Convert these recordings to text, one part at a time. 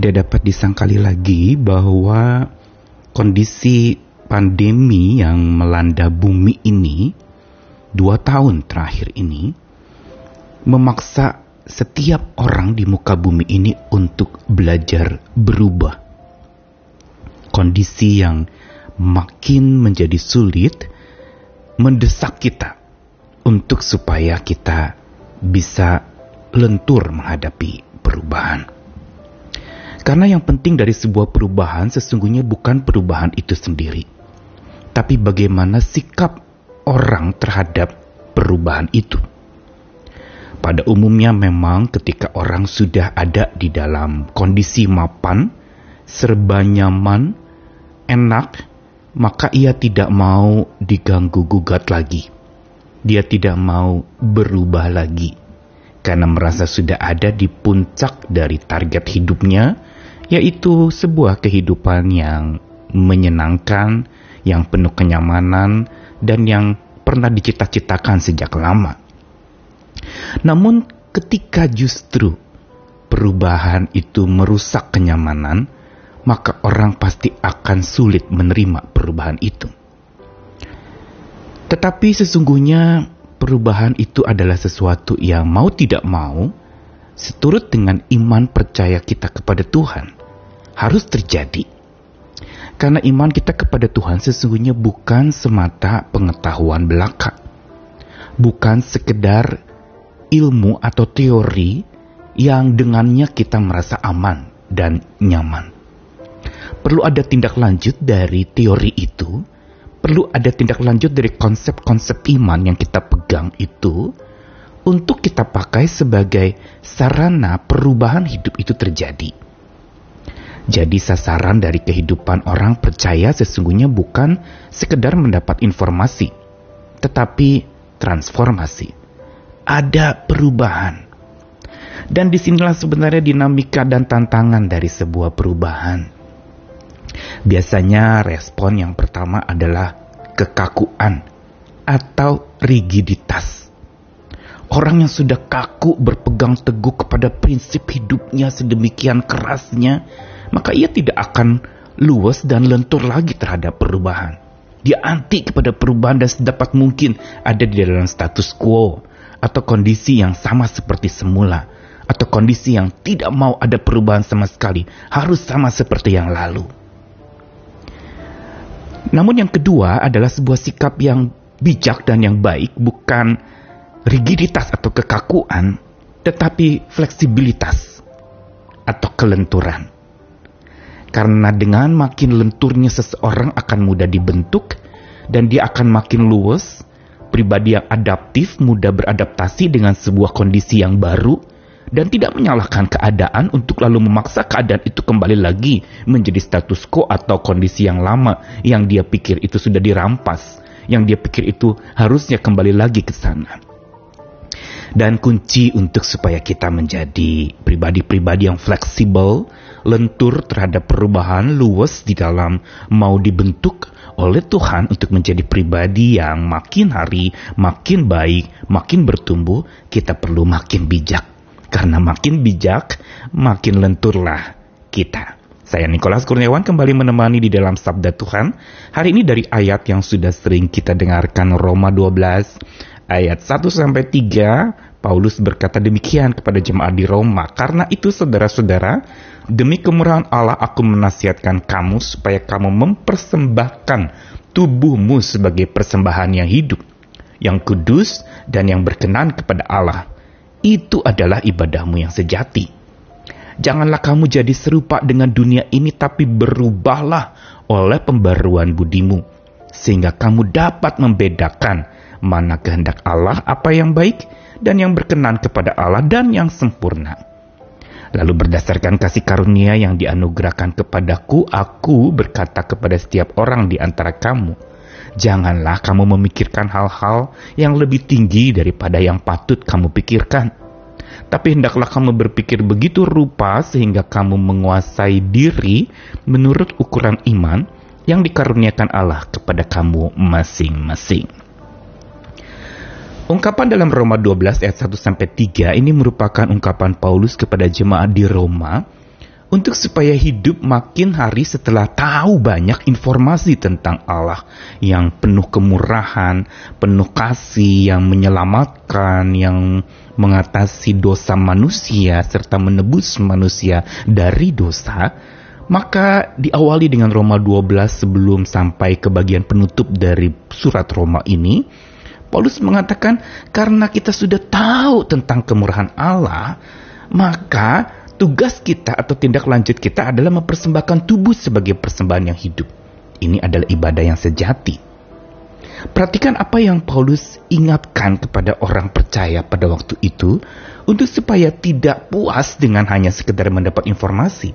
tidak dapat disangkali lagi bahwa kondisi pandemi yang melanda bumi ini dua tahun terakhir ini memaksa setiap orang di muka bumi ini untuk belajar berubah. Kondisi yang makin menjadi sulit mendesak kita untuk supaya kita bisa lentur menghadapi perubahan. Karena yang penting dari sebuah perubahan sesungguhnya bukan perubahan itu sendiri, tapi bagaimana sikap orang terhadap perubahan itu. Pada umumnya memang ketika orang sudah ada di dalam kondisi mapan, serba nyaman, enak, maka ia tidak mau diganggu gugat lagi. Dia tidak mau berubah lagi karena merasa sudah ada di puncak dari target hidupnya yaitu sebuah kehidupan yang menyenangkan, yang penuh kenyamanan, dan yang pernah dicita-citakan sejak lama. Namun, ketika justru perubahan itu merusak kenyamanan, maka orang pasti akan sulit menerima perubahan itu. Tetapi sesungguhnya perubahan itu adalah sesuatu yang mau tidak mau, seturut dengan iman percaya kita kepada Tuhan harus terjadi. Karena iman kita kepada Tuhan sesungguhnya bukan semata pengetahuan belaka. Bukan sekedar ilmu atau teori yang dengannya kita merasa aman dan nyaman. Perlu ada tindak lanjut dari teori itu, perlu ada tindak lanjut dari konsep-konsep iman yang kita pegang itu untuk kita pakai sebagai sarana perubahan hidup itu terjadi. Jadi sasaran dari kehidupan orang percaya sesungguhnya bukan sekedar mendapat informasi, tetapi transformasi. Ada perubahan. Dan di sinilah sebenarnya dinamika dan tantangan dari sebuah perubahan. Biasanya respon yang pertama adalah kekakuan atau rigiditas. Orang yang sudah kaku berpegang teguh kepada prinsip hidupnya sedemikian kerasnya, maka ia tidak akan luas dan lentur lagi terhadap perubahan. Dia anti kepada perubahan dan sedapat mungkin ada di dalam status quo atau kondisi yang sama seperti semula atau kondisi yang tidak mau ada perubahan sama sekali, harus sama seperti yang lalu. Namun yang kedua adalah sebuah sikap yang bijak dan yang baik bukan rigiditas atau kekakuan, tetapi fleksibilitas atau kelenturan. Karena dengan makin lenturnya seseorang akan mudah dibentuk dan dia akan makin luwes, pribadi yang adaptif mudah beradaptasi dengan sebuah kondisi yang baru dan tidak menyalahkan keadaan untuk lalu memaksa keadaan itu kembali lagi menjadi status quo atau kondisi yang lama yang dia pikir itu sudah dirampas, yang dia pikir itu harusnya kembali lagi ke sana. Dan kunci untuk supaya kita menjadi pribadi-pribadi yang fleksibel, lentur terhadap perubahan luwes di dalam mau dibentuk oleh Tuhan untuk menjadi pribadi yang makin hari makin baik, makin bertumbuh, kita perlu makin bijak. Karena makin bijak, makin lenturlah kita. Saya Nikolas Kurniawan kembali menemani di dalam Sabda Tuhan. Hari ini dari ayat yang sudah sering kita dengarkan Roma 12 ayat 1 sampai 3 Paulus berkata demikian kepada jemaat di Roma. Karena itu saudara-saudara, Demi kemurahan Allah aku menasihatkan kamu supaya kamu mempersembahkan tubuhmu sebagai persembahan yang hidup, yang kudus dan yang berkenan kepada Allah. Itu adalah ibadahmu yang sejati. Janganlah kamu jadi serupa dengan dunia ini tapi berubahlah oleh pembaruan budimu sehingga kamu dapat membedakan mana kehendak Allah apa yang baik dan yang berkenan kepada Allah dan yang sempurna. Lalu berdasarkan kasih karunia yang dianugerahkan kepadaku, aku berkata kepada setiap orang di antara kamu, janganlah kamu memikirkan hal-hal yang lebih tinggi daripada yang patut kamu pikirkan. Tapi hendaklah kamu berpikir begitu rupa sehingga kamu menguasai diri menurut ukuran iman yang dikaruniakan Allah kepada kamu masing-masing. Ungkapan dalam Roma 12 ayat 1 sampai 3 ini merupakan ungkapan Paulus kepada jemaat di Roma untuk supaya hidup makin hari setelah tahu banyak informasi tentang Allah yang penuh kemurahan, penuh kasih, yang menyelamatkan, yang mengatasi dosa manusia serta menebus manusia dari dosa, maka diawali dengan Roma 12 sebelum sampai ke bagian penutup dari surat Roma ini, Paulus mengatakan karena kita sudah tahu tentang kemurahan Allah, maka Tugas kita atau tindak lanjut kita adalah mempersembahkan tubuh sebagai persembahan yang hidup. Ini adalah ibadah yang sejati. Perhatikan apa yang Paulus ingatkan kepada orang percaya pada waktu itu untuk supaya tidak puas dengan hanya sekedar mendapat informasi.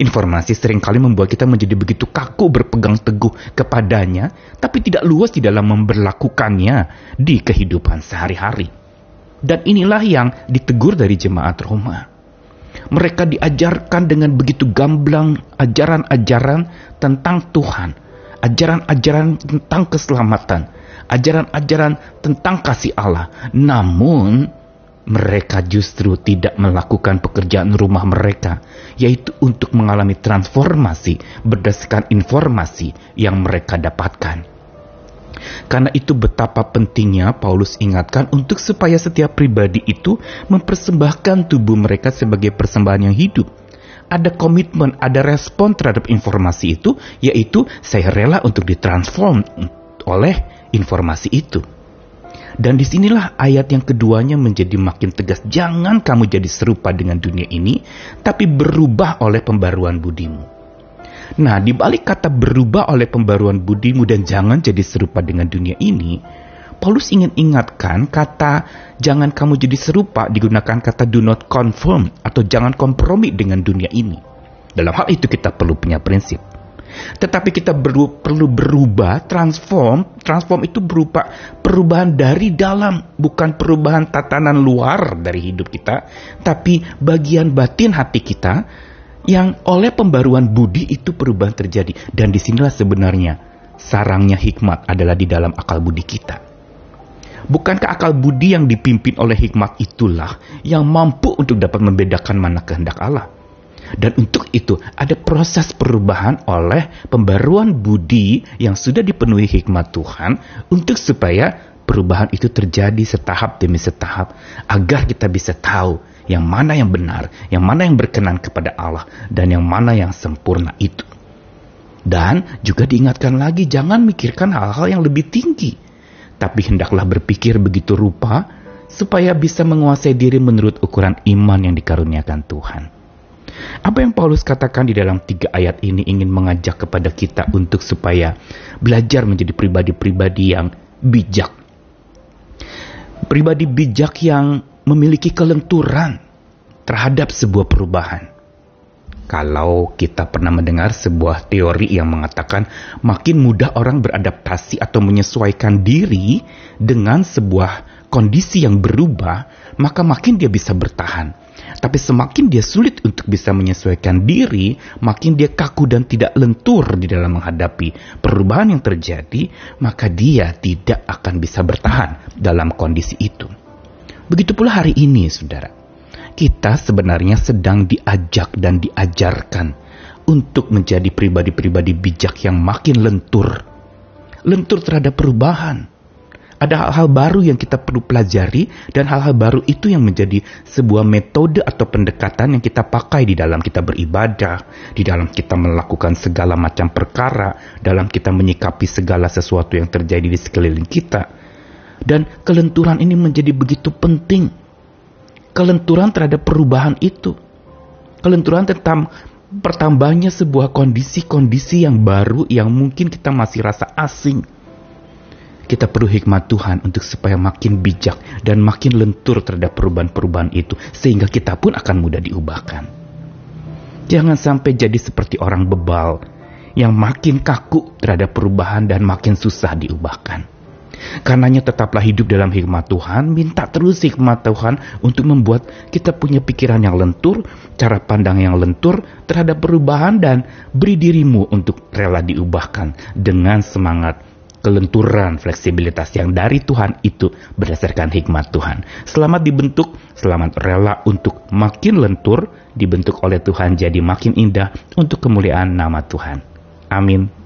Informasi sering kali membuat kita menjadi begitu kaku berpegang teguh kepadanya, tapi tidak luas di dalam memperlakukannya di kehidupan sehari-hari. Dan inilah yang ditegur dari jemaat Roma mereka diajarkan dengan begitu gamblang ajaran-ajaran tentang Tuhan, ajaran-ajaran tentang keselamatan, ajaran-ajaran tentang kasih Allah. Namun, mereka justru tidak melakukan pekerjaan rumah mereka, yaitu untuk mengalami transformasi berdasarkan informasi yang mereka dapatkan. Karena itu betapa pentingnya Paulus ingatkan untuk supaya setiap pribadi itu mempersembahkan tubuh mereka sebagai persembahan yang hidup. Ada komitmen, ada respon terhadap informasi itu, yaitu saya rela untuk ditransform oleh informasi itu. Dan di sinilah ayat yang keduanya menjadi makin tegas. Jangan kamu jadi serupa dengan dunia ini, tapi berubah oleh pembaruan budimu. Nah, di balik kata berubah oleh pembaruan budimu dan jangan jadi serupa dengan dunia ini, Paulus ingin ingatkan kata jangan kamu jadi serupa digunakan kata do not conform atau jangan kompromi dengan dunia ini. Dalam hal itu kita perlu punya prinsip. Tetapi kita beru perlu berubah, transform. Transform itu berupa perubahan dari dalam, bukan perubahan tatanan luar dari hidup kita, tapi bagian batin hati kita yang oleh pembaruan budi itu perubahan terjadi. Dan di sinilah sebenarnya sarangnya hikmat adalah di dalam akal budi kita. Bukankah akal budi yang dipimpin oleh hikmat itulah yang mampu untuk dapat membedakan mana kehendak Allah? Dan untuk itu ada proses perubahan oleh pembaruan budi yang sudah dipenuhi hikmat Tuhan untuk supaya perubahan itu terjadi setahap demi setahap agar kita bisa tahu yang mana yang benar, yang mana yang berkenan kepada Allah, dan yang mana yang sempurna itu. Dan juga diingatkan lagi, jangan mikirkan hal-hal yang lebih tinggi, tapi hendaklah berpikir begitu rupa supaya bisa menguasai diri menurut ukuran iman yang dikaruniakan Tuhan. Apa yang Paulus katakan di dalam tiga ayat ini ingin mengajak kepada kita untuk supaya belajar menjadi pribadi-pribadi yang bijak. Pribadi bijak yang memiliki kelenturan terhadap sebuah perubahan. Kalau kita pernah mendengar sebuah teori yang mengatakan makin mudah orang beradaptasi atau menyesuaikan diri dengan sebuah kondisi yang berubah, maka makin dia bisa bertahan. Tapi semakin dia sulit untuk bisa menyesuaikan diri, makin dia kaku dan tidak lentur di dalam menghadapi perubahan yang terjadi, maka dia tidak akan bisa bertahan dalam kondisi itu. Begitu pula hari ini, saudara. Kita sebenarnya sedang diajak dan diajarkan untuk menjadi pribadi-pribadi bijak yang makin lentur. Lentur terhadap perubahan. Ada hal-hal baru yang kita perlu pelajari dan hal-hal baru itu yang menjadi sebuah metode atau pendekatan yang kita pakai di dalam kita beribadah, di dalam kita melakukan segala macam perkara, dalam kita menyikapi segala sesuatu yang terjadi di sekeliling kita dan kelenturan ini menjadi begitu penting. Kelenturan terhadap perubahan itu. Kelenturan tentang pertambahannya sebuah kondisi-kondisi yang baru yang mungkin kita masih rasa asing. Kita perlu hikmat Tuhan untuk supaya makin bijak dan makin lentur terhadap perubahan-perubahan itu sehingga kita pun akan mudah diubahkan. Jangan sampai jadi seperti orang bebal yang makin kaku terhadap perubahan dan makin susah diubahkan. Karenanya tetaplah hidup dalam hikmat Tuhan, minta terus hikmat Tuhan untuk membuat kita punya pikiran yang lentur, cara pandang yang lentur terhadap perubahan dan beri dirimu untuk rela diubahkan dengan semangat kelenturan, fleksibilitas yang dari Tuhan itu berdasarkan hikmat Tuhan. Selamat dibentuk, selamat rela untuk makin lentur, dibentuk oleh Tuhan jadi makin indah untuk kemuliaan nama Tuhan. Amin.